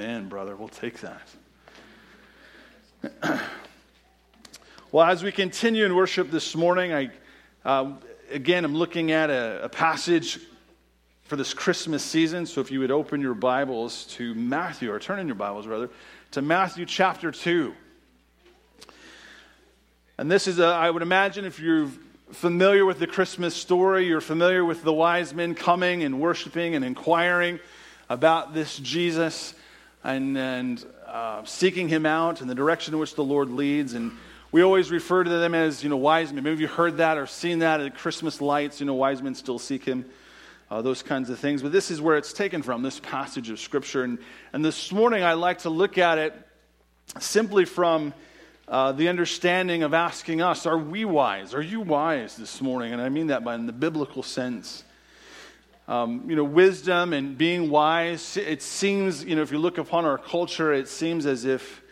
Amen, brother. We'll take that. well, as we continue in worship this morning, I uh, again I'm looking at a, a passage for this Christmas season. So if you would open your Bibles to Matthew, or turn in your Bibles rather, to Matthew chapter 2. And this is, a, I would imagine, if you're familiar with the Christmas story, you're familiar with the wise men coming and worshiping and inquiring about this Jesus and, and uh, seeking him out and the direction in which the Lord leads. And we always refer to them as, you know, wise men. Maybe you've heard that or seen that at Christmas lights, you know, wise men still seek him. Uh, those kinds of things. But this is where it's taken from, this passage of Scripture. And, and this morning I'd like to look at it simply from uh, the understanding of asking us, are we wise? Are you wise this morning? And I mean that by in the biblical sense. Um, you know, wisdom and being wise, it seems, you know, if you look upon our culture, it seems as if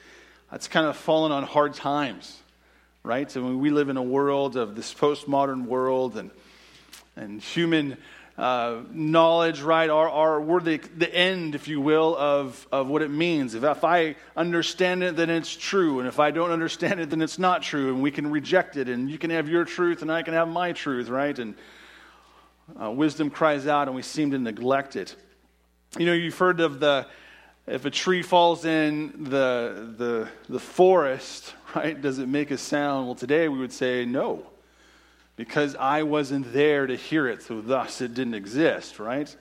it's kind of fallen on hard times, right? So when we live in a world of this postmodern world and, and human uh, knowledge, right? Are, our, we're the, the end, if you will, of, of what it means. If, if I understand it, then it's true. And if I don't understand it, then it's not true. And we can reject it. And you can have your truth, and I can have my truth, right? And uh, wisdom cries out, and we seem to neglect it. You know, you've heard of the if a tree falls in the, the, the forest, right, does it make a sound? Well, today we would say no because I wasn't there to hear it, so thus it didn't exist, right?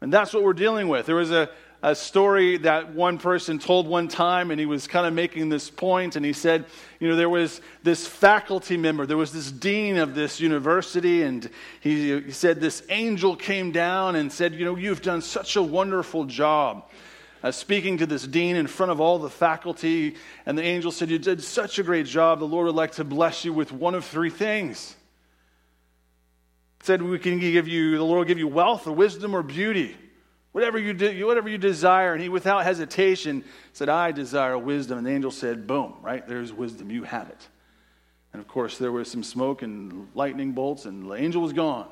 And that's what we're dealing with. There was a, a story that one person told one time, and he was kind of making this point, and he said, you know, there was this faculty member, there was this dean of this university, and he, he said this angel came down and said, you know, you've done such a wonderful job. Uh, speaking to this dean in front of all the faculty, and the angel said, You did such a great job. The Lord would like to bless you with one of three things. said, We can give you, the Lord will give you wealth or wisdom or beauty. Whatever you, do, whatever you desire. And he, without hesitation, said, I desire wisdom. And the angel said, Boom, right? There's wisdom. You have it. And of course, there was some smoke and lightning bolts, and the angel was gone.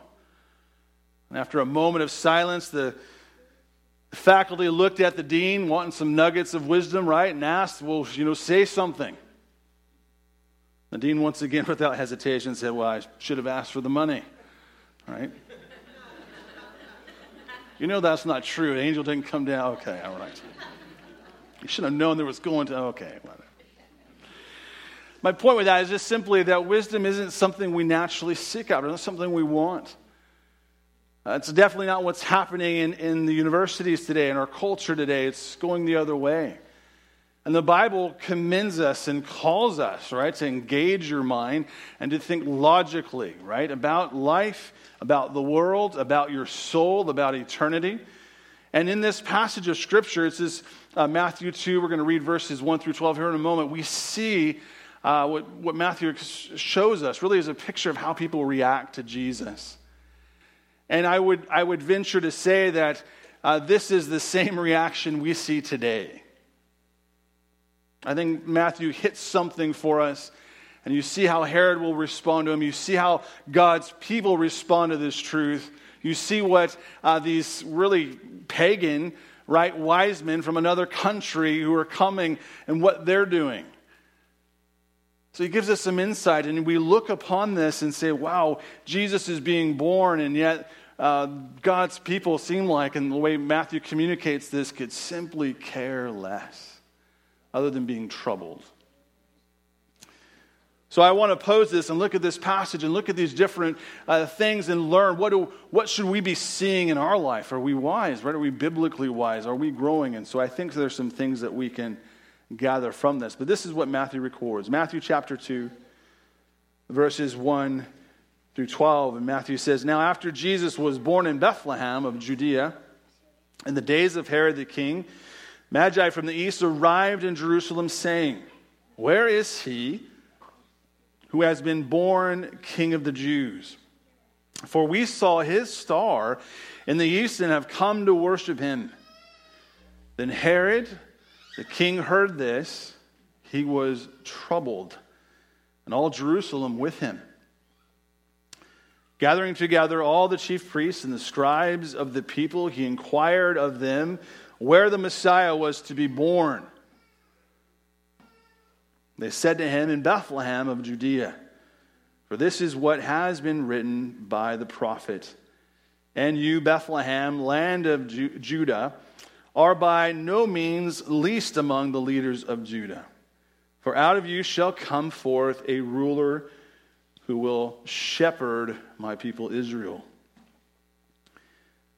And after a moment of silence, the faculty looked at the dean, wanting some nuggets of wisdom, right, and asked, Well, you know, say something. The dean, once again, without hesitation, said, Well, I should have asked for the money, right? You know that's not true. The angel didn't come down. Okay, all right. You should have known there was going to, okay, whatever. My point with that is just simply that wisdom isn't something we naturally seek out, it's not something we want. Uh, it's definitely not what's happening in, in the universities today, in our culture today. It's going the other way. And the Bible commends us and calls us, right, to engage your mind and to think logically, right, about life, about the world, about your soul, about eternity. And in this passage of Scripture, it says uh, Matthew 2, we're going to read verses 1 through 12 here in a moment. We see uh, what, what Matthew shows us really is a picture of how people react to Jesus. And I would, I would venture to say that uh, this is the same reaction we see today. I think Matthew hits something for us, and you see how Herod will respond to him. You see how God's people respond to this truth. You see what uh, these really pagan, right, wise men from another country who are coming and what they're doing. So he gives us some insight, and we look upon this and say, wow, Jesus is being born, and yet uh, God's people seem like, and the way Matthew communicates this, could simply care less, other than being troubled. So I want to pose this and look at this passage and look at these different uh, things and learn what, do, what should we be seeing in our life? Are we wise? Right? Are we biblically wise? Are we growing? And so I think there's some things that we can gather from this. But this is what Matthew records. Matthew chapter 2, verses 1 through 12. And Matthew says, Now after Jesus was born in Bethlehem of Judea, in the days of Herod the king, Magi from the east arrived in Jerusalem, saying, Where is he who has been born king of the Jews? For we saw his star in the east and have come to worship him. Then Herod the king heard this. He was troubled, and all Jerusalem with him. Gathering together all the chief priests and the scribes of the people, he inquired of them where the Messiah was to be born. They said to him, In Bethlehem of Judea, for this is what has been written by the prophet. And you, Bethlehem, land of Ju- Judah, are by no means least among the leaders of Judah. For out of you shall come forth a ruler who will shepherd my people Israel.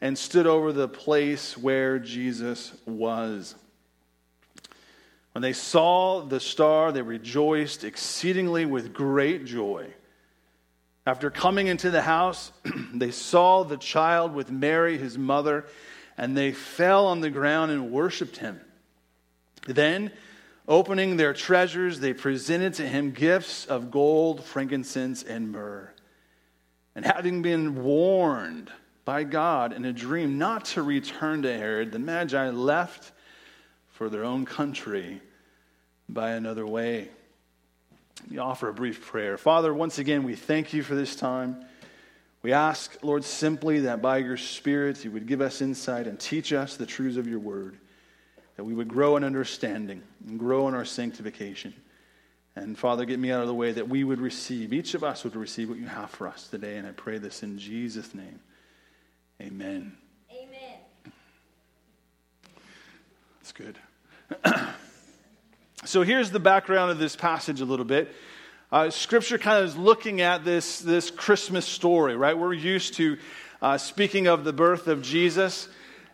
and stood over the place where Jesus was. When they saw the star, they rejoiced exceedingly with great joy. After coming into the house, they saw the child with Mary, his mother, and they fell on the ground and worshiped him. Then, opening their treasures, they presented to him gifts of gold, frankincense, and myrrh. And having been warned by God in a dream not to return to Herod, the Magi left for their own country by another way. We offer a brief prayer. Father, once again, we thank you for this time. We ask, Lord, simply that by your Spirit you would give us insight and teach us the truths of your word, that we would grow in understanding and grow in our sanctification. And Father, get me out of the way that we would receive, each of us would receive what you have for us today. And I pray this in Jesus' name. Amen. Amen. That's good. So here's the background of this passage a little bit. Uh, scripture kind of is looking at this, this Christmas story, right? We're used to uh, speaking of the birth of Jesus,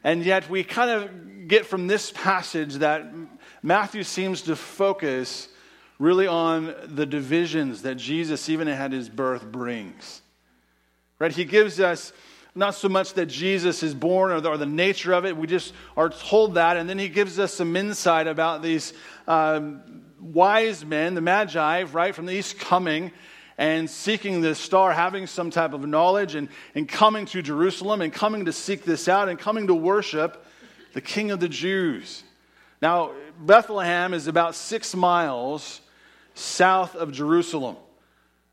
and yet we kind of get from this passage that Matthew seems to focus really on the divisions that Jesus, even at his birth, brings. Right? He gives us not so much that Jesus is born or the, or the, nature of it. We just are told that. And then he gives us some insight about these um, wise men, the Magi, right, from the east coming and seeking this star, having some type of knowledge and, and coming to Jerusalem and coming to seek this out and coming to worship the King of the Jews. Now, Bethlehem is about six miles south of Jerusalem.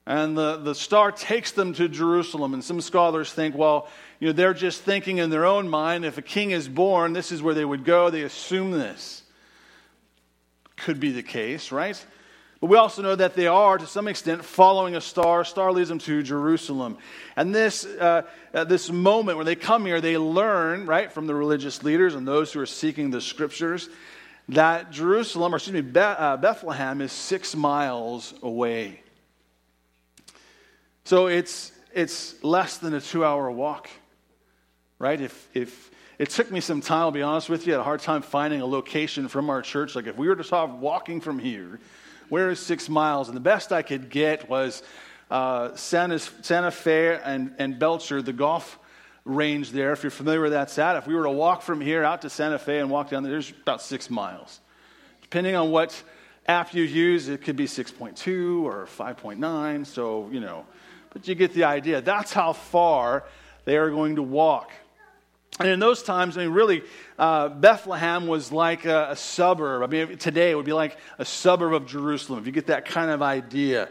And the, the star takes them to Jerusalem. And some scholars think, well, you know, they're just thinking in their own mind, if a king is born, this is where they would go. They assume this. Could be the case, right? But we also know that they are, to some extent, following a star. Star leads them to Jerusalem. And this, uh, uh, this moment when they come here, they learn, right, from the religious leaders and those who are seeking the scriptures, that Jerusalem, or excuse me, uh, Bethlehem is six miles away. So it's, it's less than a two hour walk, right? If, if it took me some time, I'll be honest with you, I had a hard time finding a location from our church. Like if we were to start walking from here, where is six miles? And the best I could get was uh, Santa, Santa Fe and, and Belcher, the golf range there. If you're familiar with that, at, if we were to walk from here out to Santa Fe and walk down there, there's about six miles. Depending on what app you use, it could be 6.2 or 5.9. So, you know, but you get the idea. That's how far they are going to walk. And in those times, I mean, really, uh, Bethlehem was like a, a, suburb. I mean, today it would be like a suburb of Jerusalem, if you get that kind of idea,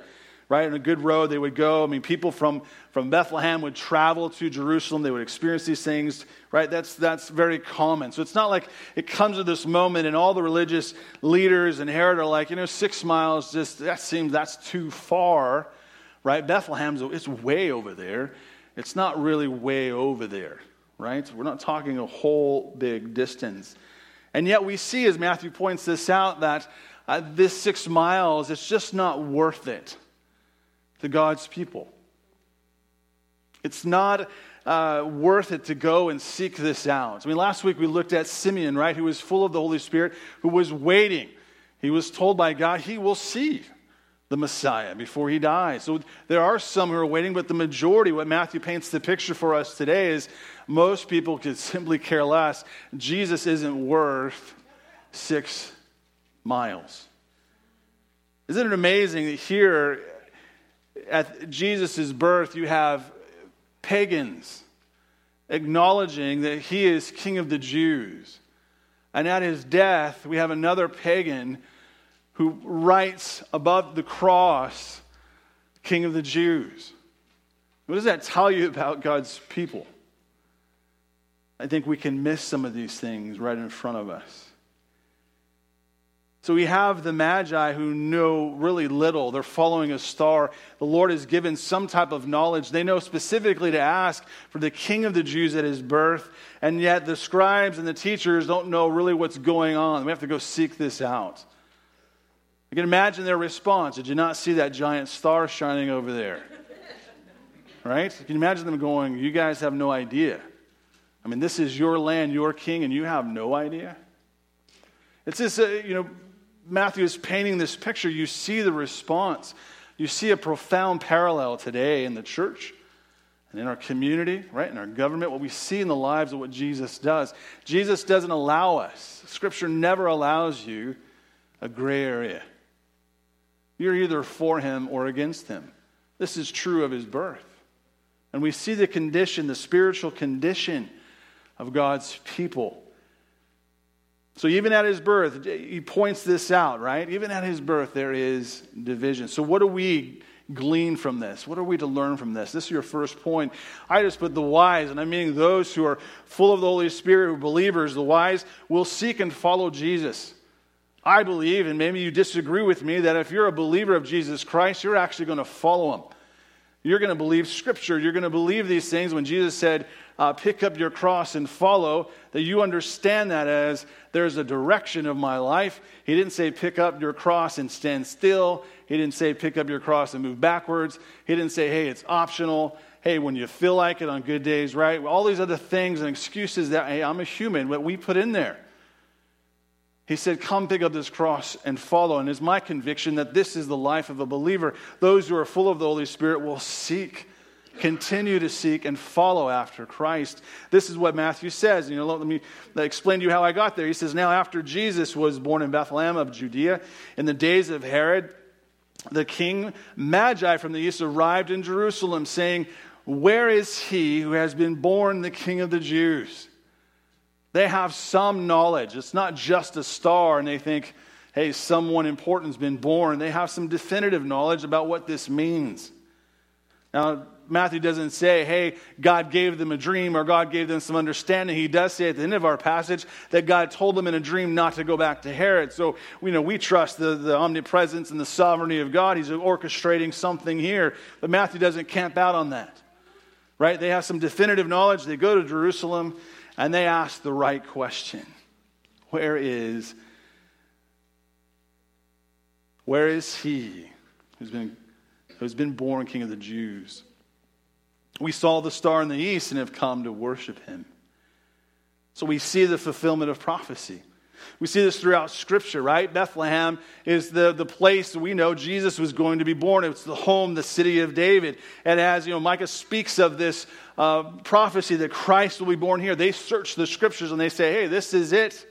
right? On a good road, they would go. I mean, people from, from Bethlehem would travel to Jerusalem. They would experience these things, right? That's, that's very common. So it's not like it comes to this moment and all the religious leaders and Herod are like, you know, six miles, just, that seems, that's too far right? Bethlehem's it's way over there. It's not really way over there, right? We're not talking a whole big distance. And yet we see, as Matthew points this out, that uh, this six miles, it's just not worth it to God's people. It's not uh, worth it to go and seek this out. I mean, last week we looked at Simeon, right, who was full of the Holy Spirit, who was waiting. He was told by God, he will see the Messiah before he dies. So there are some who are waiting, but the majority, what Matthew paints the picture for us today is most people could simply care less. Jesus isn't worth six miles. Isn't it amazing that here at Jesus' birth you have pagans acknowledging that he is king of the Jews? And at his death, we have another pagan who writes above the cross, King of the Jews. What does that tell you about God's people? I think we can miss some of these things right in front of us. So we have the Magi who know really little. They're following a star. The Lord has given some type of knowledge. They know specifically to ask for the King of the Jews at his birth, and yet the scribes and the teachers don't know really what's going on. We have to go seek this out. You can imagine their response. Did you not see that giant star shining over there? Right? You can imagine them going, You guys have no idea. I mean, this is your land, your king, and you have no idea. It's this, uh, you know, Matthew is painting this picture. You see the response. You see a profound parallel today in the church and in our community, right? In our government, what we see in the lives of what Jesus does. Jesus doesn't allow us, Scripture never allows you a gray area. You're either for him or against him. This is true of his birth. And we see the condition, the spiritual condition of God's people. So even at his birth, he points this out, right? Even at his birth, there is division. So what do we glean from this? What are we to learn from this? This is your first point. I just put the wise, and I mean those who are full of the Holy Spirit, who believers, the wise will seek and follow Jesus. I believe, and maybe you disagree with me, that if you're a believer of Jesus Christ, you're actually going to follow him. You're going to believe Scripture. You're going to believe these things when Jesus said, uh, pick up your cross and follow, that you understand that as there's a direction of my life. He didn't say pick up your cross and stand still. He didn't say pick up your cross and move backwards. He didn't say, hey, it's optional. Hey, when you feel like it on good days, right? All these other things and excuses that, hey, I'm a human, what we put in there. He said, Come pick up this cross and follow. And it's my conviction that this is the life of a believer. Those who are full of the Holy Spirit will seek, continue to seek, and follow after Christ. This is what Matthew says. You know, let me explain to you how I got there. He says, Now, after Jesus was born in Bethlehem of Judea, in the days of Herod, the king Magi from the east arrived in Jerusalem, saying, Where is he who has been born the king of the Jews? They have some knowledge. It's not just a star and they think, hey, someone important's been born. They have some definitive knowledge about what this means. Now, Matthew doesn't say, hey, God gave them a dream or God gave them some understanding. He does say at the end of our passage that God told them in a dream not to go back to Herod. So, you know, we trust the, the omnipresence and the sovereignty of God. He's orchestrating something here. But Matthew doesn't camp out on that, right? They have some definitive knowledge. They go to Jerusalem and they ask the right question Where is, where is he who's been, who's been born king of the Jews? We saw the star in the east and have come to worship him. So we see the fulfillment of prophecy. We see this throughout Scripture, right? Bethlehem is the, the place we know Jesus was going to be born. It's the home, the city of David. And as, you know, Micah speaks of this uh, prophecy that Christ will be born here, they search the Scriptures and they say, hey, this is it.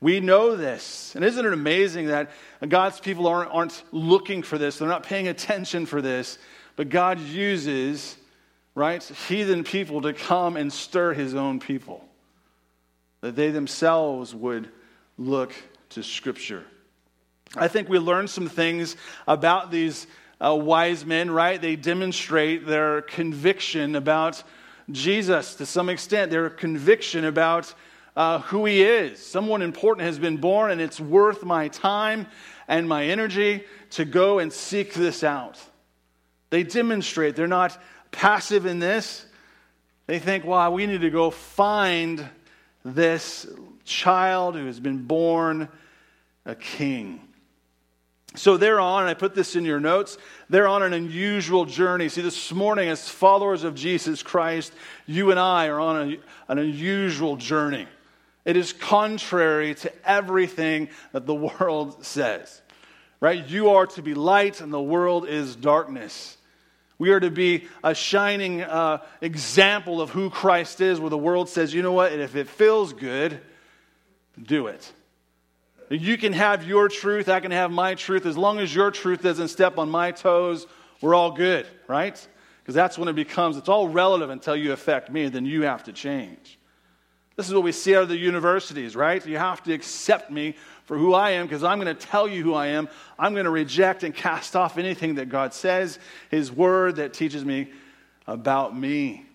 We know this. And isn't it amazing that God's people aren't, aren't looking for this? They're not paying attention for this. But God uses, right, heathen people to come and stir his own people. That they themselves would look to Scripture. I think we learn some things about these uh, wise men, right? They demonstrate their conviction about Jesus to some extent, their conviction about uh, who he is. Someone important has been born, and it's worth my time and my energy to go and seek this out. They demonstrate, they're not passive in this. They think, well, we need to go find this child who has been born a king. So they're on, and I put this in your notes, they're on an unusual journey. See, this morning, as followers of Jesus Christ, you and I are on a, an unusual journey. It is contrary to everything that the world says, right? You are to be light, and the world is darkness. We are to be a shining uh, example of who Christ is, where the world says, you know what, if it feels good, do it. You can have your truth, I can have my truth. As long as your truth doesn't step on my toes, we're all good, right? Because that's when it becomes, it's all relative until you affect me, then you have to change. This is what we see out of the universities, right? You have to accept me for who I am because I'm going to tell you who I am. I'm going to reject and cast off anything that God says, His word that teaches me about me.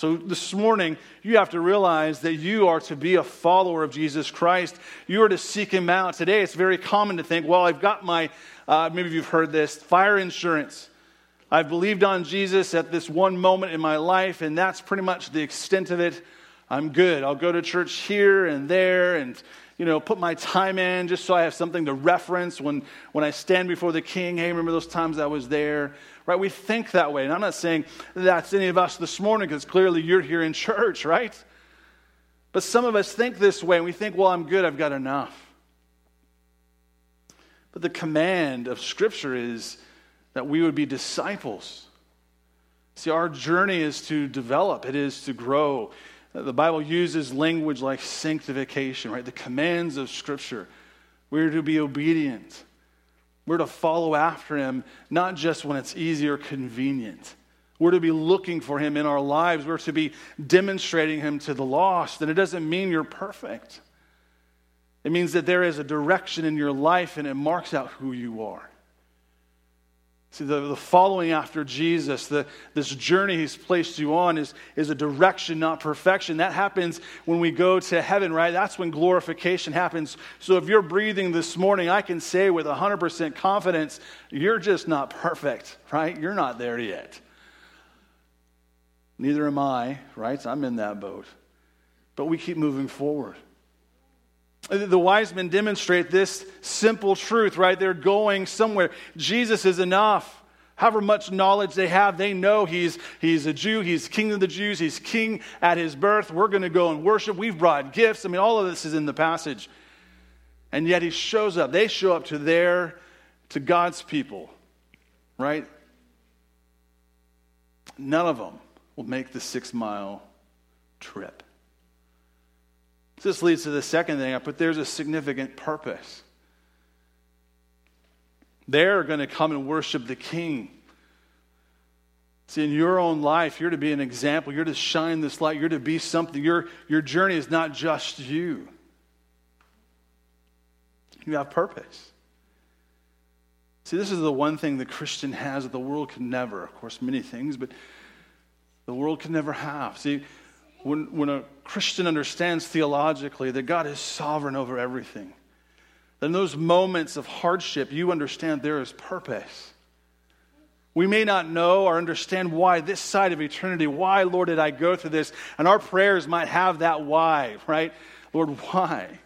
So this morning, you have to realize that you are to be a follower of Jesus Christ. You are to seek Him out. Today, it's very common to think, well, I've got my, uh, maybe you've heard this, fire insurance. I've believed on Jesus at this one moment in my life, and that's pretty much the extent of it. I'm good. I'll go to church here and there and, you know, put my time in just so I have something to reference when, when I stand before the king. Hey, remember those times I was there? Right? We think that way. And I'm not saying that's any of us this morning because clearly you're here in church, right? But some of us think this way and we think, well, I'm good. I've got enough. But the command of Scripture is that we would be disciples. See, our journey is to develop, it is to grow. Uh, the Bible uses language like sanctification, right? The commands of Scripture. We're to be obedient. We're to follow after Him, not just when it's easy or convenient. We're to be looking for Him in our lives. We're to be demonstrating Him to the lost. And it doesn't mean you're perfect, it means that there is a direction in your life and it marks out who you are. See, the, the following after Jesus, the, this journey he's placed you on is, is a direction, not perfection. That happens when we go to heaven, right? That's when glorification happens. So if you're breathing this morning, I can say with 100% confidence, you're just not perfect, right? You're not there yet. Neither am I, right? I'm in that boat. But we keep moving forward. The wise men demonstrate this simple truth, right? They're going somewhere. Jesus is enough. However much knowledge they have, they know he's, he's a Jew, he's king of the Jews, he's king at his birth. We're going to go and worship. We've brought gifts. I mean, all of this is in the passage. And yet he shows up. They show up to their, to God's people, right? None of them will make the six mile trip. This leads to the second thing, but there's a significant purpose. They're going to come and worship the King. See, in your own life, you're to be an example. You're to shine this light. You're to be something. Your, your journey is not just you, you have purpose. See, this is the one thing the Christian has that the world can never. Of course, many things, but the world can never have. See, when, when a Christian understands theologically that God is sovereign over everything, then those moments of hardship, you understand there is purpose. We may not know or understand why this side of eternity, why, Lord, did I go through this? And our prayers might have that why, right? Lord, why?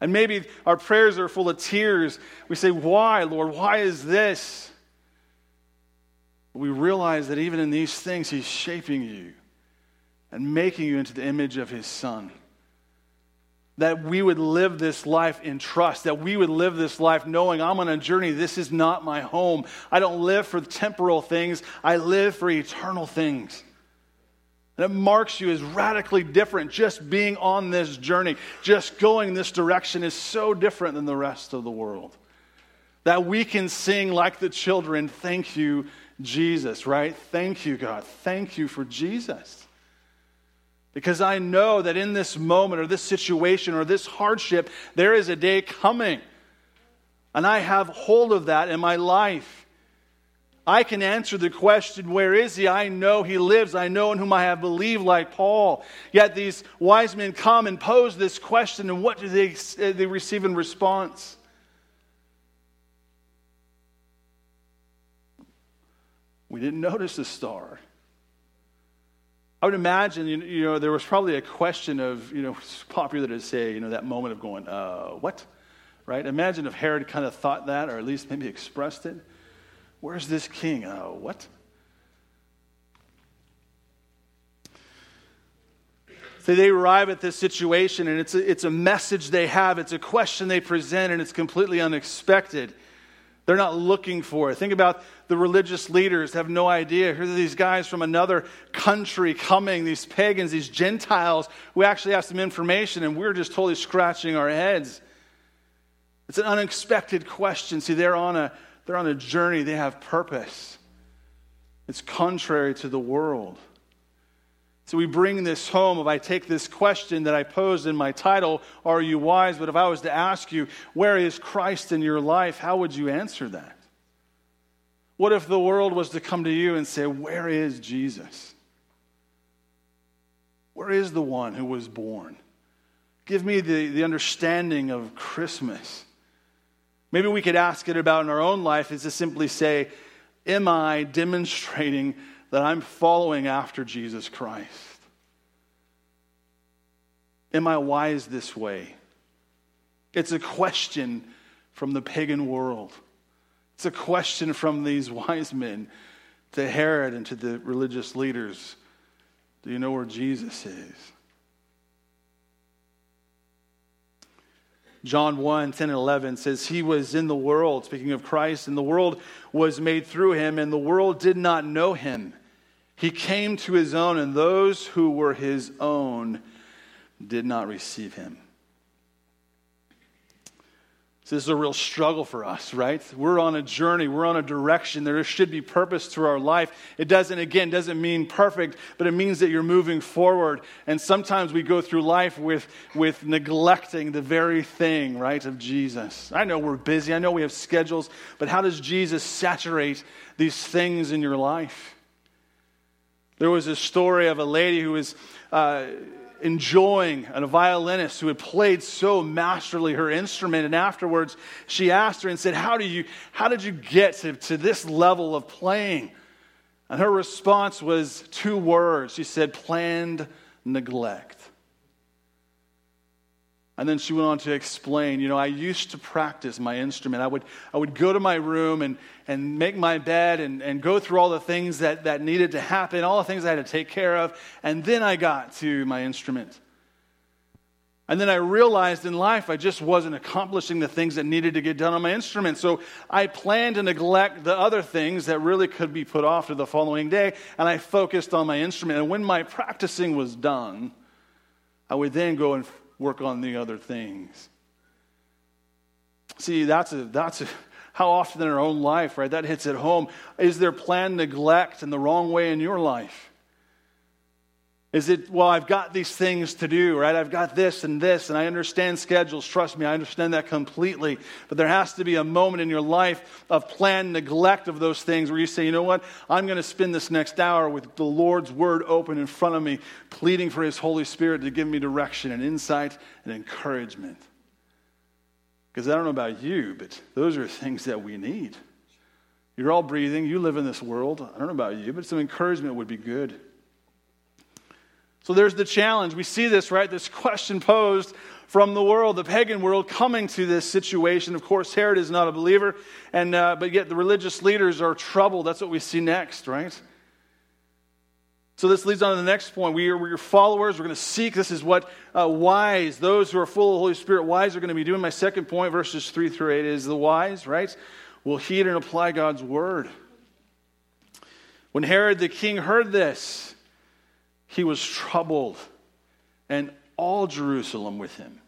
And maybe our prayers are full of tears. We say, Why, Lord? Why is this? We realize that even in these things, He's shaping you and making you into the image of his son. That we would live this life in trust, that we would live this life knowing I'm on a journey. This is not my home. I don't live for temporal things, I live for eternal things. And it marks you as radically different. Just being on this journey, just going this direction is so different than the rest of the world. That we can sing like the children, Thank you, Jesus, right? Thank you, God. Thank you for Jesus. Because I know that in this moment or this situation or this hardship, there is a day coming. And I have hold of that in my life. I can answer the question, Where is he? I know he lives. I know in whom I have believed, like Paul. Yet these wise men come and pose this question, and what do they, uh, they receive in response? We didn't notice the star. I would imagine, you know, there was probably a question of, you know, it's popular to say, you know, that moment of going, uh, what? Right? Imagine if Herod kind of thought that, or at least maybe expressed it. Where's this king? Uh, what? So they arrive at this situation, and it's a, it's a message they have, it's a question they present, and it's completely unexpected. They're not looking for it. Think about the religious leaders have no idea. Here are these guys from another country coming, these pagans, these Gentiles We actually have some information, and we're just totally scratching our heads. It's an unexpected question. See, they're on a, they're on a journey, they have purpose. It's contrary to the world. So we bring this home. If I take this question that I posed in my title, Are You Wise? But if I was to ask you, Where is Christ in your life? How would you answer that? What if the world was to come to you and say, Where is Jesus? Where is the one who was born? Give me the, the understanding of Christmas. Maybe we could ask it about in our own life is to simply say, Am I demonstrating that I'm following after Jesus Christ? Am I wise this way? It's a question from the pagan world. It's a question from these wise men to Herod and to the religious leaders. Do you know where Jesus is? John 1 10 and 11 says, He was in the world, speaking of Christ, and the world was made through him, and the world did not know him. He came to his own, and those who were his own did not receive him. So this is a real struggle for us, right? We're on a journey, we're on a direction. There should be purpose to our life. It doesn't, again, doesn't mean perfect, but it means that you're moving forward. And sometimes we go through life with, with neglecting the very thing, right, of Jesus. I know we're busy, I know we have schedules, but how does Jesus saturate these things in your life? There was a story of a lady who was uh, enjoying a violinist who had played so masterly her instrument. And afterwards, she asked her and said, How, do you, how did you get to, to this level of playing? And her response was two words. She said, Planned neglect. And then she went on to explain, you know, I used to practice my instrument. I would, I would go to my room and, and make my bed and, and go through all the things that, that needed to happen, all the things I had to take care of. And then I got to my instrument. And then I realized in life I just wasn't accomplishing the things that needed to get done on my instrument. So I planned to neglect the other things that really could be put off to the following day. And I focused on my instrument. And when my practicing was done, I would then go and work on the other things. See, that's a, that's a, how often in our own life, right? That hits at home. Is there planned neglect in the wrong way in your life? Is it, well, I've got these things to do, right? I've got this and this, and I understand schedules. Trust me, I understand that completely. But there has to be a moment in your life of planned neglect of those things where you say, you know what? I'm going to spend this next hour with the Lord's word open in front of me, pleading for his Holy Spirit to give me direction and insight and encouragement. Because I don't know about you, but those are things that we need. You're all breathing, you live in this world. I don't know about you, but some encouragement would be good. So there's the challenge. We see this, right? This question posed from the world, the pagan world, coming to this situation. Of course, Herod is not a believer, and, uh, but yet the religious leaders are troubled. That's what we see next, right? So this leads on to the next point. We are, we're followers. We're going to seek. This is what uh, wise, those who are full of the Holy Spirit, wise are going to be doing. My second point, verses 3 through 8, is the wise, right? Will heed and apply God's word. When Herod the king heard this, he was troubled, and all Jerusalem with him.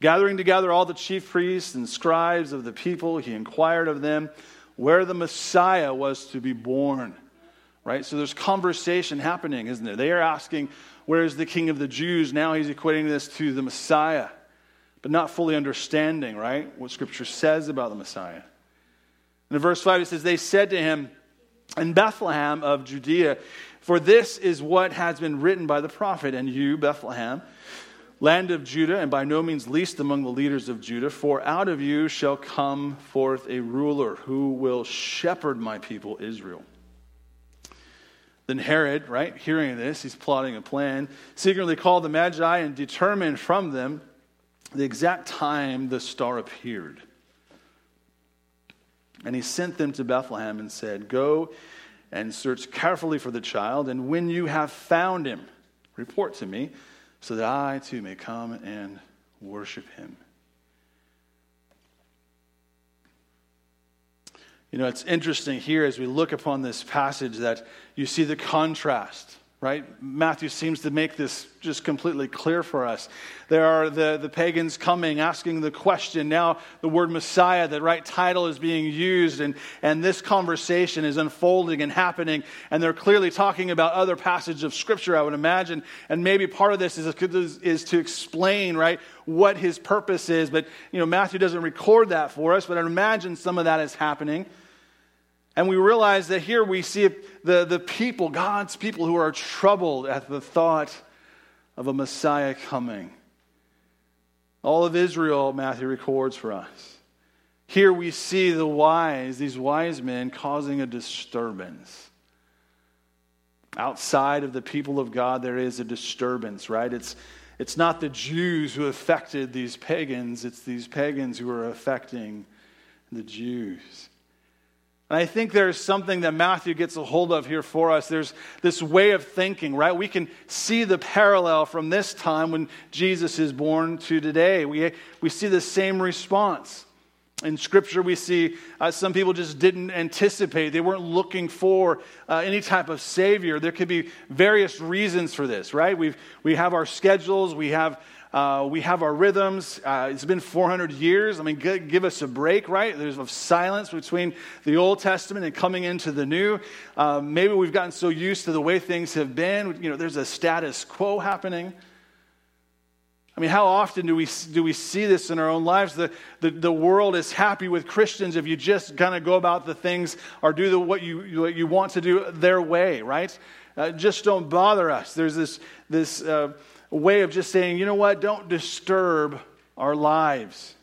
Gathering together all the chief priests and scribes of the people, he inquired of them where the Messiah was to be born. Right? So there's conversation happening, isn't there? They are asking, Where is the king of the Jews? Now he's equating this to the Messiah, but not fully understanding, right? What scripture says about the Messiah. And in verse 5, it says, They said to him, In Bethlehem of Judea, for this is what has been written by the prophet, and you, Bethlehem, land of Judah, and by no means least among the leaders of Judah, for out of you shall come forth a ruler who will shepherd my people Israel. Then Herod, right, hearing this, he's plotting a plan, secretly called the Magi and determined from them the exact time the star appeared. And he sent them to Bethlehem and said, Go and search carefully for the child, and when you have found him, report to me, so that I too may come and worship him. You know, it's interesting here as we look upon this passage that you see the contrast right? Matthew seems to make this just completely clear for us. There are the, the pagans coming, asking the question. Now, the word Messiah, the right title, is being used, and, and this conversation is unfolding and happening. And they're clearly talking about other passages of Scripture, I would imagine. And maybe part of this is, is, to explain, right, what his purpose is. But, you know, Matthew doesn't record that for us, but I imagine some of that is happening. And we realize that here we see the, the people, God's people, who are troubled at the thought of a Messiah coming. All of Israel, Matthew records for us. Here we see the wise, these wise men, causing a disturbance. Outside of the people of God, there is a disturbance, right? It's, it's not the Jews who affected these pagans, it's these pagans who are affecting the Jews. And I think there's something that Matthew gets a hold of here for us. There's this way of thinking, right? We can see the parallel from this time when Jesus is born to today. We, we see the same response. In Scripture, we see uh, some people just didn't anticipate, they weren't looking for uh, any type of Savior. There could be various reasons for this, right? We've, we have our schedules, we have uh, we have our rhythms. Uh, it's been 400 years. I mean, give, give us a break, right? There's a silence between the Old Testament and coming into the New. Uh, maybe we've gotten so used to the way things have been. You know, there's a status quo happening. I mean, how often do we, do we see this in our own lives? The, the, the world is happy with Christians if you just kind of go about the things or do the, what, you, what you want to do their way, right? Uh, just don't bother us. There's this, this uh, a way of just saying, you know what, don't disturb our lives.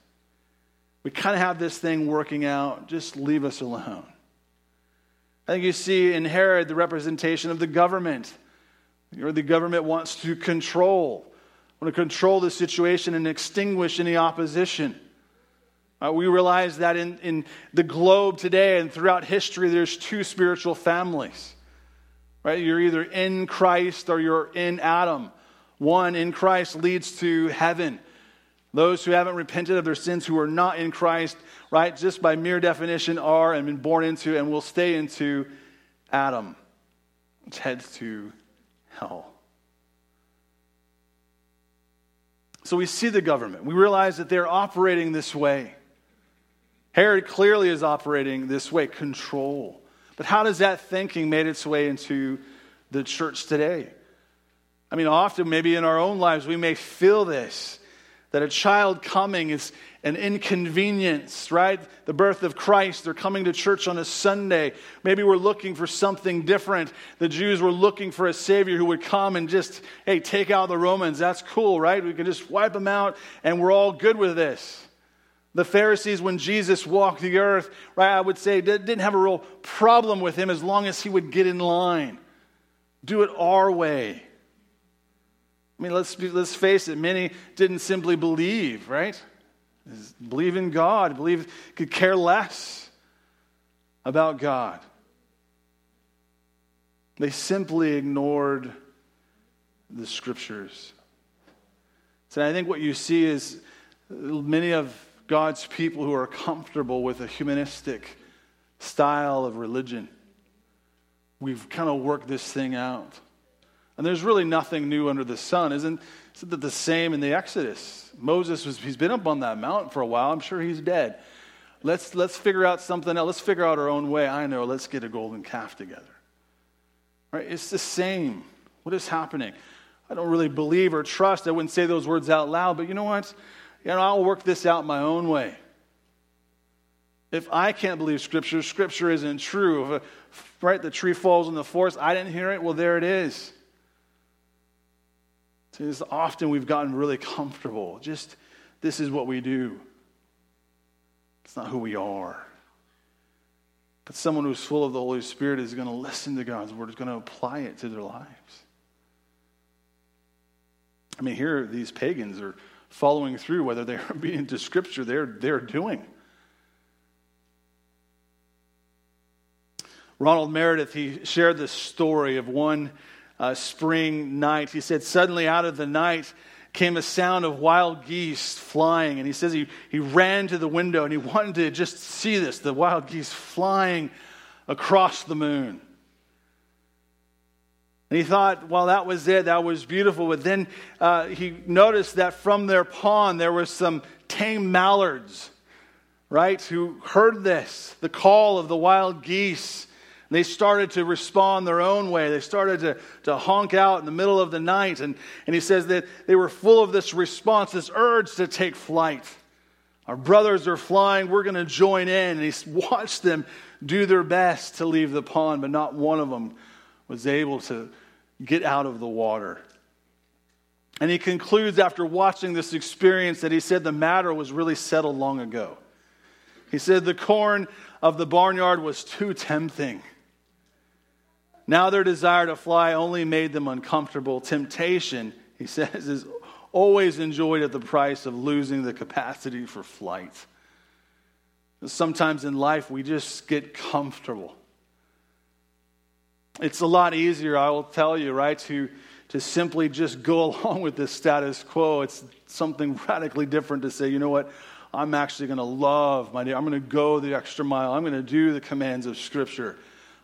We kind of have this thing working out, just leave us alone. I think you see in Herod the representation of the government. Or the government wants to control, want to control the situation and extinguish any opposition. Uh, we realize that in, in the globe today and throughout history, there's two spiritual families. Right? You're either in Christ or you're in Adam. One in Christ leads to heaven. Those who haven't repented of their sins, who are not in Christ, right, just by mere definition, are and been born into and will stay into Adam, which heads to hell. So we see the government. We realize that they're operating this way. Herod clearly is operating this way control. But how does that thinking made its way into the church today? I mean, often, maybe in our own lives, we may feel this that a child coming is an inconvenience, right? The birth of Christ, they're coming to church on a Sunday. Maybe we're looking for something different. The Jews were looking for a Savior who would come and just, hey, take out the Romans. That's cool, right? We can just wipe them out and we're all good with this. The Pharisees, when Jesus walked the earth, right, I would say, didn't have a real problem with him as long as he would get in line, do it our way. I mean, let's, let's face it, many didn't simply believe, right? Believe in God, believe, could care less about God. They simply ignored the scriptures. So I think what you see is many of God's people who are comfortable with a humanistic style of religion. We've kind of worked this thing out. And there's really nothing new under the sun. Isn't, isn't that the same in the Exodus? Moses, was, he's been up on that mountain for a while. I'm sure he's dead. Let's, let's figure out something else. Let's figure out our own way. I know. Let's get a golden calf together. Right? It's the same. What is happening? I don't really believe or trust. I wouldn't say those words out loud, but you know what? You know, I'll work this out my own way. If I can't believe Scripture, Scripture isn't true. If right, the tree falls in the forest, I didn't hear it, well, there it is. See, often we've gotten really comfortable. Just this is what we do. It's not who we are. But someone who's full of the Holy Spirit is going to listen to God's word, is going to apply it to their lives. I mean, here these pagans are following through, whether they're obedient to Scripture, they're, they're doing. Ronald Meredith, he shared this story of one uh, spring night. He said, Suddenly out of the night, came a sound of wild geese flying. And he says he, he ran to the window and he wanted to just see this the wild geese flying across the moon. And he thought, well, that was it. That was beautiful. But then uh, he noticed that from their pond there were some tame mallards, right, who heard this, the call of the wild geese. They started to respond their own way. They started to, to honk out in the middle of the night. And, and he says that they were full of this response, this urge to take flight. Our brothers are flying. We're going to join in. And he watched them do their best to leave the pond, but not one of them was able to get out of the water. And he concludes after watching this experience that he said the matter was really settled long ago. He said the corn of the barnyard was too tempting. Now their desire to fly only made them uncomfortable. Temptation, he says, is always enjoyed at the price of losing the capacity for flight. Sometimes in life we just get comfortable. It's a lot easier, I will tell you, right, to, to simply just go along with the status quo. It's something radically different to say, you know what, I'm actually going to love my day. I'm going to go the extra mile. I'm going to do the commands of Scripture.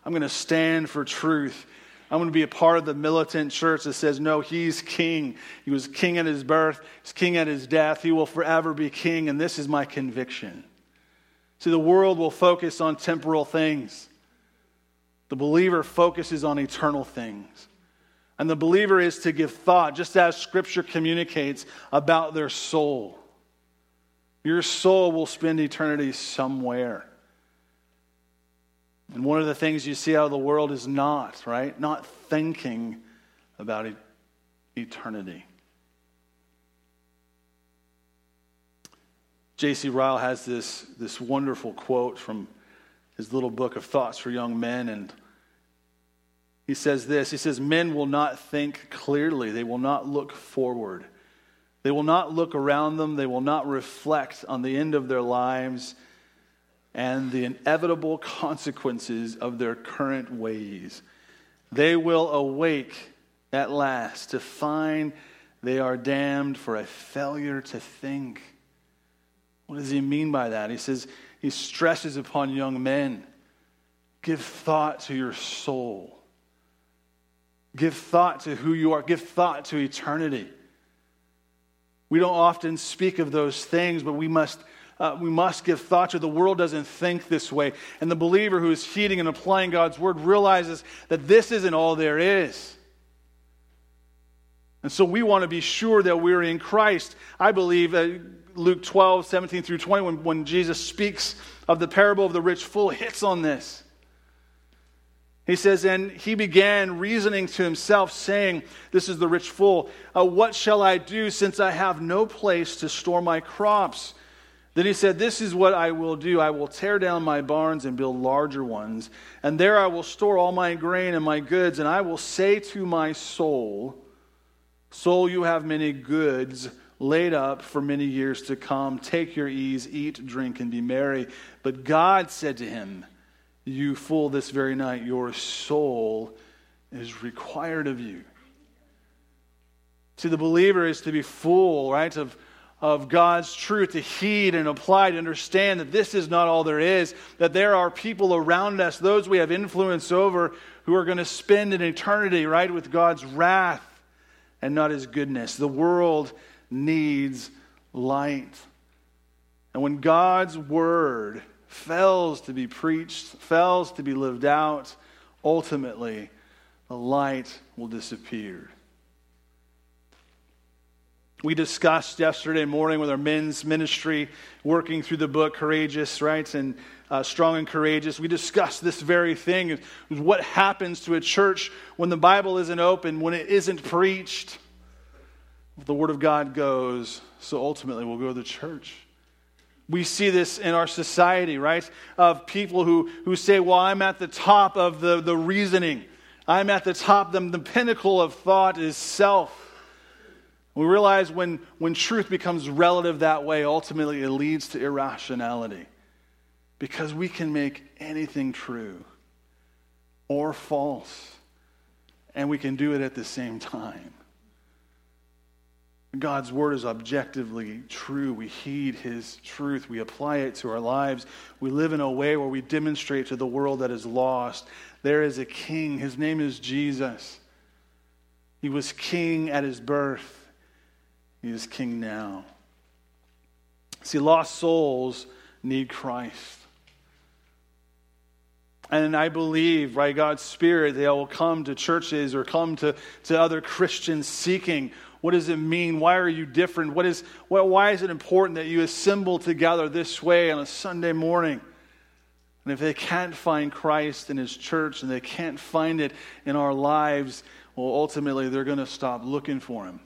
I'm going to stand for truth. I'm going to be a part of the militant church that says, no, he's king. He was king at his birth, he's king at his death. He will forever be king, and this is my conviction. See, the world will focus on temporal things. The believer focuses on eternal things. And the believer is to give thought, just as Scripture communicates, about their soul. Your soul will spend eternity somewhere. And one of the things you see out of the world is not, right? Not thinking about eternity. J.C. Ryle has this, this wonderful quote from his little book of thoughts for young men. And he says this He says, Men will not think clearly, they will not look forward. They will not look around them, they will not reflect on the end of their lives and the inevitable consequences of their current ways. They will awake at last to find they are damned for a failure to think. What does he mean by that? He says, he stresses upon young men give thought to your soul. Give thought to who you are. Give thought to eternity. We don't often speak of those things, but we must, uh, we must give thought to. The world doesn't think this way. And the believer who is heeding and applying God's word realizes that this isn't all there is. And so we want to be sure that we're in Christ. I believe uh, Luke 12, 17 through 20, when, when Jesus speaks of the parable of the rich fool, hits on this. He says, And he began reasoning to himself, saying, This is the rich fool, uh, what shall I do since I have no place to store my crops? Then he said, This is what I will do. I will tear down my barns and build larger ones, and there I will store all my grain and my goods, and I will say to my soul, Soul, you have many goods laid up for many years to come. Take your ease, eat, drink, and be merry. But God said to him, You fool, this very night your soul is required of you. See, the believer is to be full, right, of, of God's truth, to heed and apply, to understand that this is not all there is, that there are people around us, those we have influence over, who are going to spend an eternity, right, with God's wrath and not his goodness. The world needs light. And when God's word fails to be preached, fails to be lived out, ultimately the light will disappear. We discussed yesterday morning with our men's ministry, working through the book Courageous, right? And uh, Strong and Courageous. We discussed this very thing what happens to a church when the Bible isn't open, when it isn't preached the Word of God goes, so ultimately we'll go to the church. We see this in our society, right? Of people who, who say, Well, I'm at the top of the, the reasoning. I'm at the top, the, the pinnacle of thought is self. We realize when, when truth becomes relative that way, ultimately it leads to irrationality. Because we can make anything true or false, and we can do it at the same time. God's word is objectively true. We heed his truth. We apply it to our lives. We live in a way where we demonstrate to the world that is lost there is a king. His name is Jesus. He was king at his birth, he is king now. See, lost souls need Christ. And I believe, by God's Spirit, they will come to churches or come to, to other Christians seeking what does it mean? Why are you different? What is, why is it important that you assemble together this way on a Sunday morning? And if they can't find Christ in His church and they can't find it in our lives, well, ultimately they're going to stop looking for Him.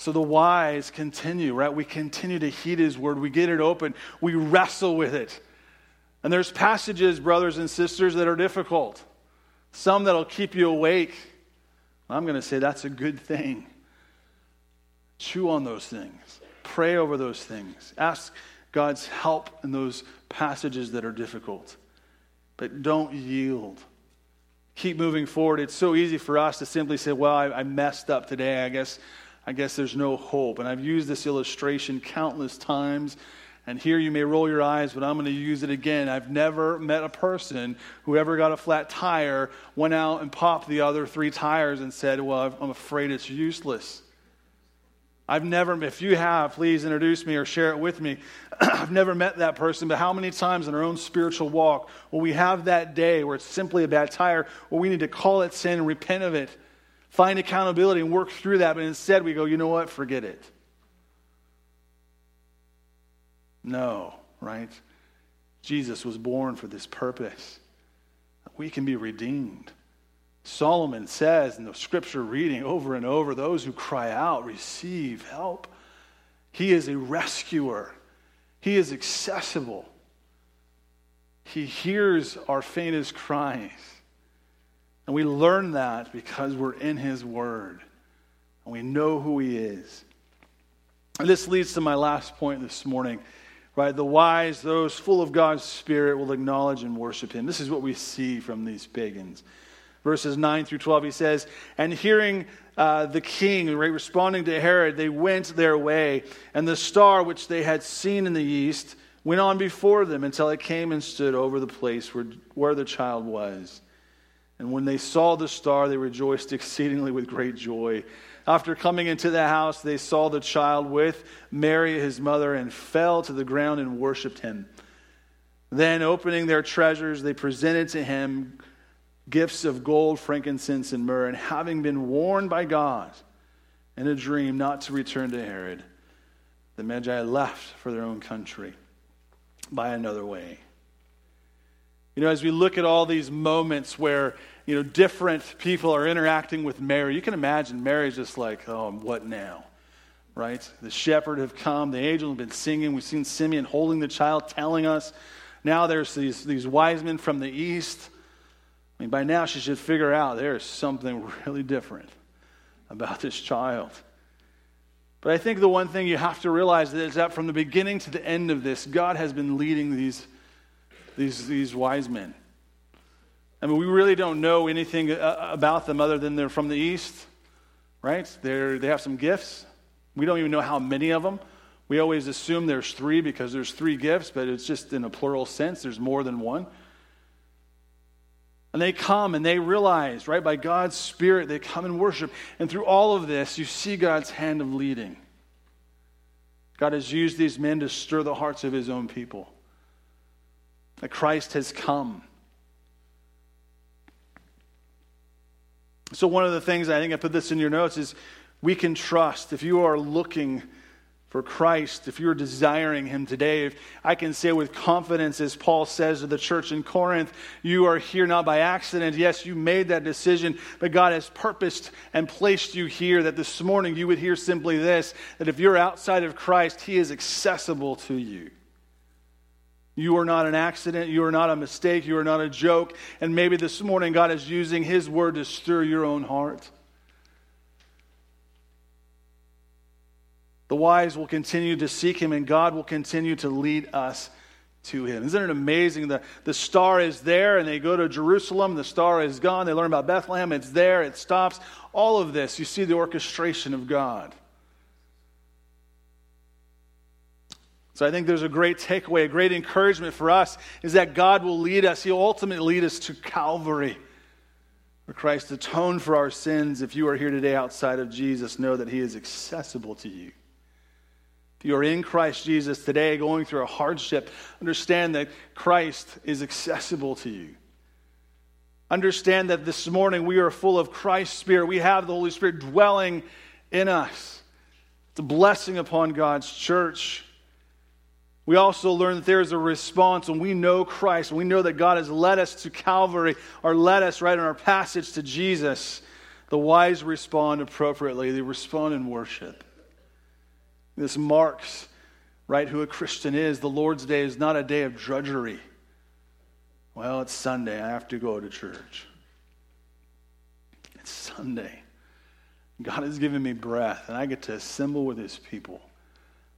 So the whys continue, right? We continue to heed His word, we get it open, we wrestle with it. And there's passages, brothers and sisters, that are difficult. Some that'll keep you awake. I'm going to say that's a good thing. Chew on those things, pray over those things, ask God's help in those passages that are difficult. But don't yield. Keep moving forward. It's so easy for us to simply say, Well, I, I messed up today. I guess, I guess there's no hope. And I've used this illustration countless times. And here you may roll your eyes, but I'm going to use it again. I've never met a person who ever got a flat tire, went out and popped the other three tires and said, Well, I'm afraid it's useless. I've never, if you have, please introduce me or share it with me. I've never met that person, but how many times in our own spiritual walk will we have that day where it's simply a bad tire, where we need to call it sin and repent of it, find accountability and work through that, but instead we go, you know what, forget it. No, right? Jesus was born for this purpose. We can be redeemed. Solomon says in the scripture reading over and over those who cry out receive help. He is a rescuer, He is accessible. He hears our faintest cries. And we learn that because we're in His Word and we know who He is. And this leads to my last point this morning Right? The wise, those full of God's Spirit, will acknowledge and worship him. This is what we see from these pagans. Verses 9 through 12, he says, And hearing uh, the king, right, responding to Herod, they went their way, and the star which they had seen in the east went on before them until it came and stood over the place where, where the child was. And when they saw the star, they rejoiced exceedingly with great joy. After coming into the house, they saw the child with Mary, his mother, and fell to the ground and worshiped him. Then, opening their treasures, they presented to him gifts of gold, frankincense, and myrrh. And having been warned by God in a dream not to return to Herod, the Magi left for their own country by another way. You know, as we look at all these moments where you know, different people are interacting with Mary. You can imagine Mary's just like, oh, what now? Right? The shepherd have come, the angel have been singing. We've seen Simeon holding the child, telling us. Now there's these, these wise men from the east. I mean, by now she should figure out there's something really different about this child. But I think the one thing you have to realize is that from the beginning to the end of this, God has been leading these, these, these wise men. I mean, we really don't know anything uh, about them other than they're from the East, right? They're, they have some gifts. We don't even know how many of them. We always assume there's three because there's three gifts, but it's just in a plural sense. There's more than one. And they come and they realize, right, by God's Spirit, they come and worship. And through all of this, you see God's hand of leading. God has used these men to stir the hearts of his own people. That Christ has come So, one of the things I think I put this in your notes is we can trust. If you are looking for Christ, if you're desiring Him today, I can say with confidence, as Paul says to the church in Corinth, you are here not by accident. Yes, you made that decision, but God has purposed and placed you here that this morning you would hear simply this that if you're outside of Christ, He is accessible to you. You are not an accident. You are not a mistake. You are not a joke. And maybe this morning God is using His word to stir your own heart. The wise will continue to seek Him, and God will continue to lead us to him. Isn't it amazing? The, the star is there, and they go to Jerusalem. The star is gone. They learn about Bethlehem. It's there. It stops. All of this, you see the orchestration of God. So I think there's a great takeaway, a great encouragement for us is that God will lead us. He'll ultimately lead us to Calvary, where Christ atoned for our sins. If you are here today outside of Jesus, know that He is accessible to you. If you are in Christ Jesus today going through a hardship, understand that Christ is accessible to you. Understand that this morning we are full of Christ's Spirit. We have the Holy Spirit dwelling in us. It's a blessing upon God's church. We also learn that there is a response when we know Christ, when we know that God has led us to Calvary or led us right in our passage to Jesus. The wise respond appropriately, they respond in worship. This marks, right, who a Christian is. The Lord's Day is not a day of drudgery. Well, it's Sunday. I have to go to church. It's Sunday. God has given me breath, and I get to assemble with His people.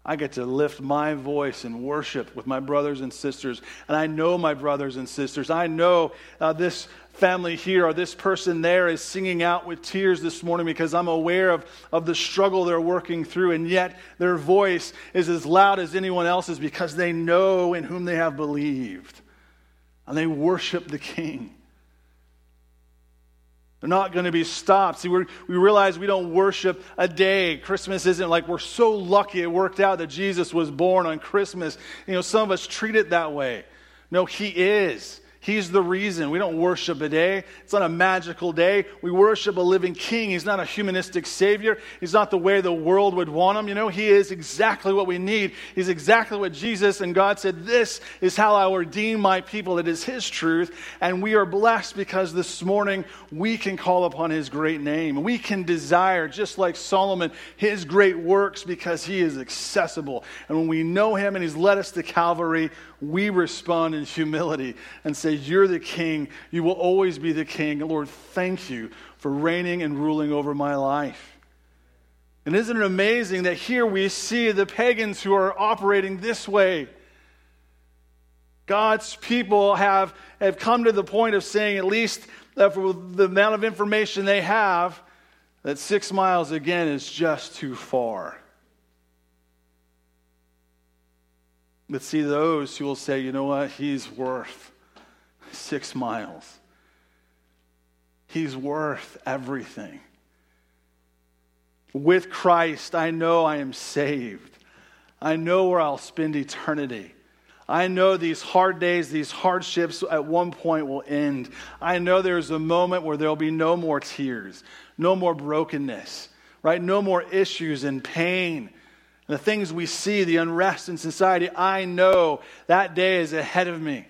I get to lift my voice and worship with my brothers and sisters. And I know my brothers and sisters. I know uh, this family here or this person there is singing out with tears this morning because I'm aware of, of the struggle they're working through. And yet their voice is as loud as anyone else's because they know in whom they have believed. And they worship the King. They're not going to be stopped. See, we realize we don't worship a day. Christmas isn't like we're so lucky it worked out that Jesus was born on Christmas. You know, some of us treat it that way. No, He is. He's the reason. We don't worship a day. It's not a magical day. We worship a living king. He's not a humanistic savior. He's not the way the world would want him. You know, he is exactly what we need. He's exactly what Jesus and God said, This is how I will redeem my people. It is his truth. And we are blessed because this morning we can call upon his great name. We can desire, just like Solomon, his great works because he is accessible. And when we know him and he's led us to Calvary, we respond in humility and say, You're the king. You will always be the king. Lord, thank you for reigning and ruling over my life. And isn't it amazing that here we see the pagans who are operating this way? God's people have, have come to the point of saying, at least uh, for the amount of information they have, that six miles again is just too far. But see those who will say, you know what, he's worth six miles. He's worth everything. With Christ, I know I am saved. I know where I'll spend eternity. I know these hard days, these hardships at one point will end. I know there's a moment where there'll be no more tears, no more brokenness, right? No more issues and pain the things we see, the unrest in society, I know that day is ahead of me.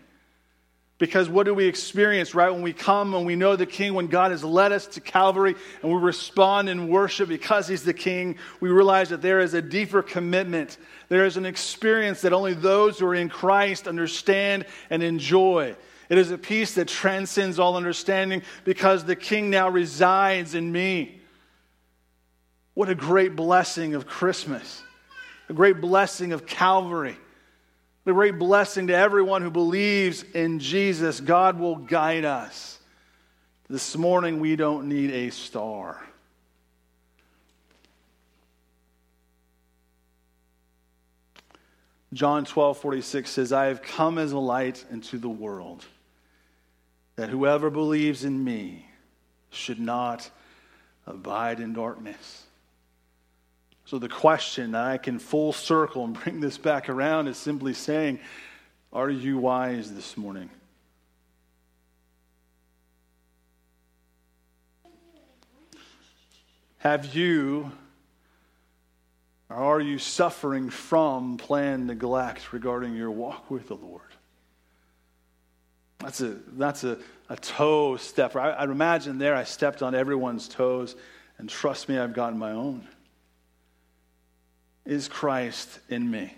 Because what do we experience, right? When we come and we know the King, when God has led us to Calvary and we respond in worship because He's the King, we realize that there is a deeper commitment. There is an experience that only those who are in Christ understand and enjoy. It is a peace that transcends all understanding because the King now resides in me. What a great blessing of Christmas a great blessing of Calvary, the great blessing to everyone who believes in Jesus. God will guide us. This morning, we don't need a star. John 12, 46 says, I have come as a light into the world, that whoever believes in me should not abide in darkness. So, the question that I can full circle and bring this back around is simply saying, Are you wise this morning? Have you, or are you suffering from planned neglect regarding your walk with the Lord? That's a, that's a, a toe stepper. I, I'd imagine there I stepped on everyone's toes, and trust me, I've gotten my own. Is Christ in me?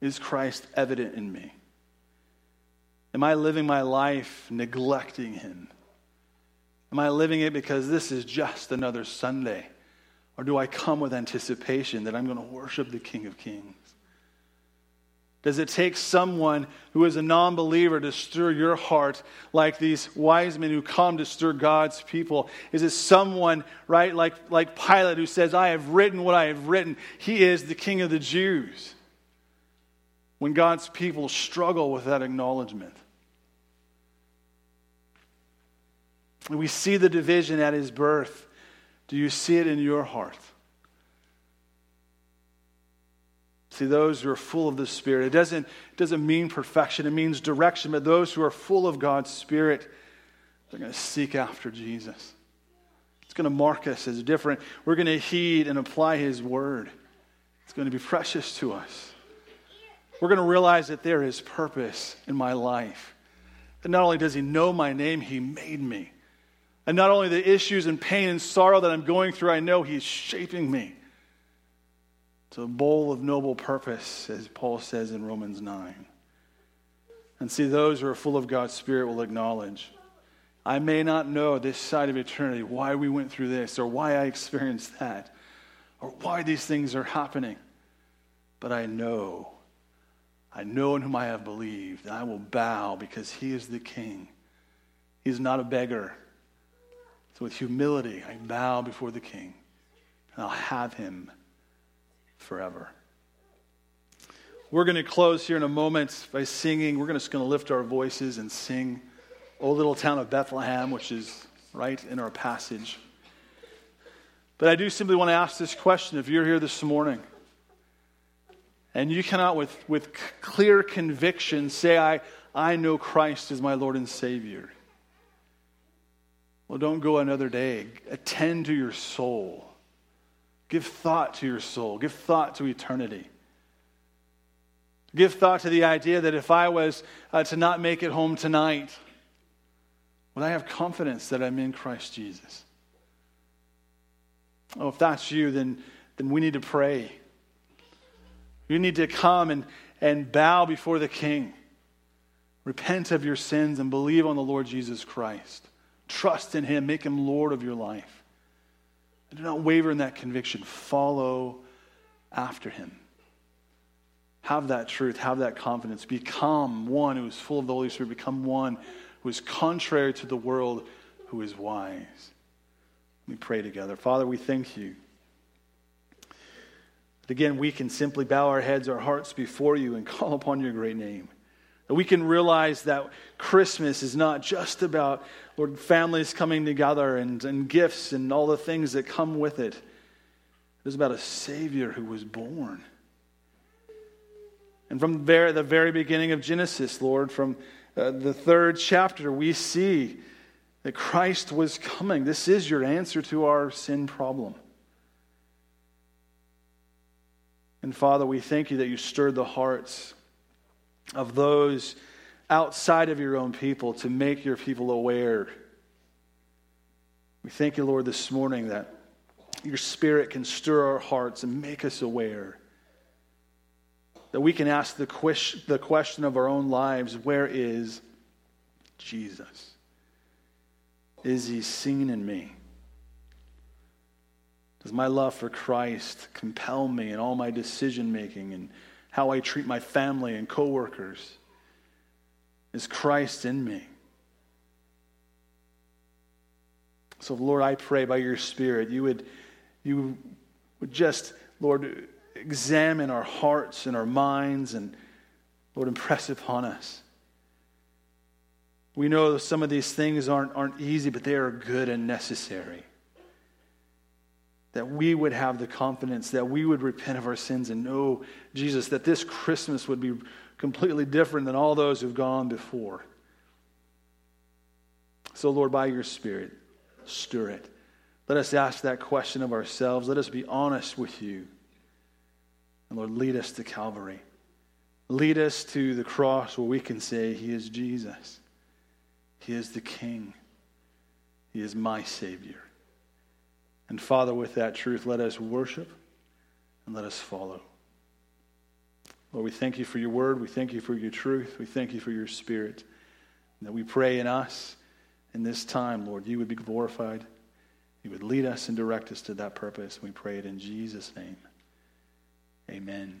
Is Christ evident in me? Am I living my life neglecting Him? Am I living it because this is just another Sunday? Or do I come with anticipation that I'm going to worship the King of Kings? Does it take someone who is a non believer to stir your heart like these wise men who come to stir God's people? Is it someone, right, like, like Pilate who says, I have written what I have written? He is the king of the Jews. When God's people struggle with that acknowledgement. We see the division at his birth. Do you see it in your heart? See, those who are full of the Spirit, it doesn't, it doesn't mean perfection, it means direction, but those who are full of God's Spirit, they're going to seek after Jesus. It's going to mark us as different. We're going to heed and apply His word. It's going to be precious to us. We're going to realize that there is purpose in my life. That not only does He know my name, He made me. And not only the issues and pain and sorrow that I'm going through, I know He's shaping me to a bowl of noble purpose, as Paul says in Romans 9. And see, those who are full of God's Spirit will acknowledge I may not know this side of eternity why we went through this or why I experienced that or why these things are happening, but I know. I know in whom I have believed, and I will bow because he is the king. He is not a beggar. So, with humility, I bow before the king, and I'll have him forever. We're going to close here in a moment by singing. We're just going to lift our voices and sing O Little Town of Bethlehem, which is right in our passage. But I do simply want to ask this question if you're here this morning and you cannot, with, with clear conviction, say, I, I know Christ is my Lord and Savior. Well, don't go another day. Attend to your soul. Give thought to your soul. Give thought to eternity. Give thought to the idea that if I was uh, to not make it home tonight, would I have confidence that I'm in Christ Jesus? Oh, if that's you, then, then we need to pray. You need to come and, and bow before the King. Repent of your sins and believe on the Lord Jesus Christ. Trust in Him. Make Him Lord of your life. Do not waver in that conviction. Follow after him. Have that truth, have that confidence. Become one who is full of the Holy Spirit. Become one who is contrary to the world, who is wise. Let me pray together. Father, we thank you. That again, we can simply bow our heads, our hearts before you, and call upon your great name. That we can realize that Christmas is not just about, Lord, families coming together and, and gifts and all the things that come with it. It is about a Savior who was born. And from the very, beginning of Genesis, Lord, from uh, the third chapter, we see that Christ was coming. This is your answer to our sin problem. And Father, we thank you that you stirred the hearts of those outside of your own people to make your people aware. We thank you, Lord, this morning that your spirit can stir our hearts and make us aware. That we can ask the, question, of our own lives where is Jesus? Is he seen in me? Does my love for Christ compel me in all my decision making and how I treat my family and coworkers? Is Christ in me? So, Lord, I pray by your Spirit, you would, you would just, Lord, examine our hearts and our minds and, Lord, impress upon us. We know some of these things aren't, aren't easy, but they are good and necessary that we would have the confidence, that we would repent of our sins and know, Jesus, that this Christmas would be completely different than all those who've gone before. So, Lord, by your Spirit, stir it. Let us ask that question of ourselves. Let us be honest with you. And Lord, lead us to Calvary. Lead us to the cross where we can say, He is Jesus. He is the King. He is my Savior. And Father, with that truth, let us worship and let us follow. Lord, we thank you for your word. We thank you for your truth. We thank you for your spirit. And that we pray in us in this time, Lord, you would be glorified. You would lead us and direct us to that purpose. We pray it in Jesus' name. Amen.